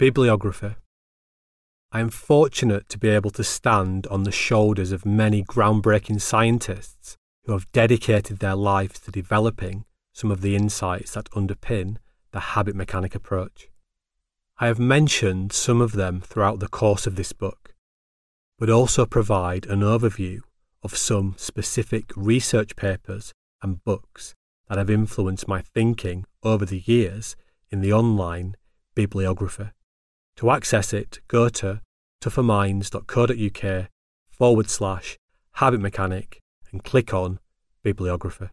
Bibliography I am fortunate to be able to stand on the shoulders of many groundbreaking scientists who have dedicated their lives to developing some of the insights that underpin the habit mechanic approach. I have mentioned some of them throughout the course of this book, but also provide an overview of some specific research papers and books that have influenced my thinking over the years in the online bibliography. To access it, go to tougherminds.co.uk forward slash habit mechanic and click on bibliography.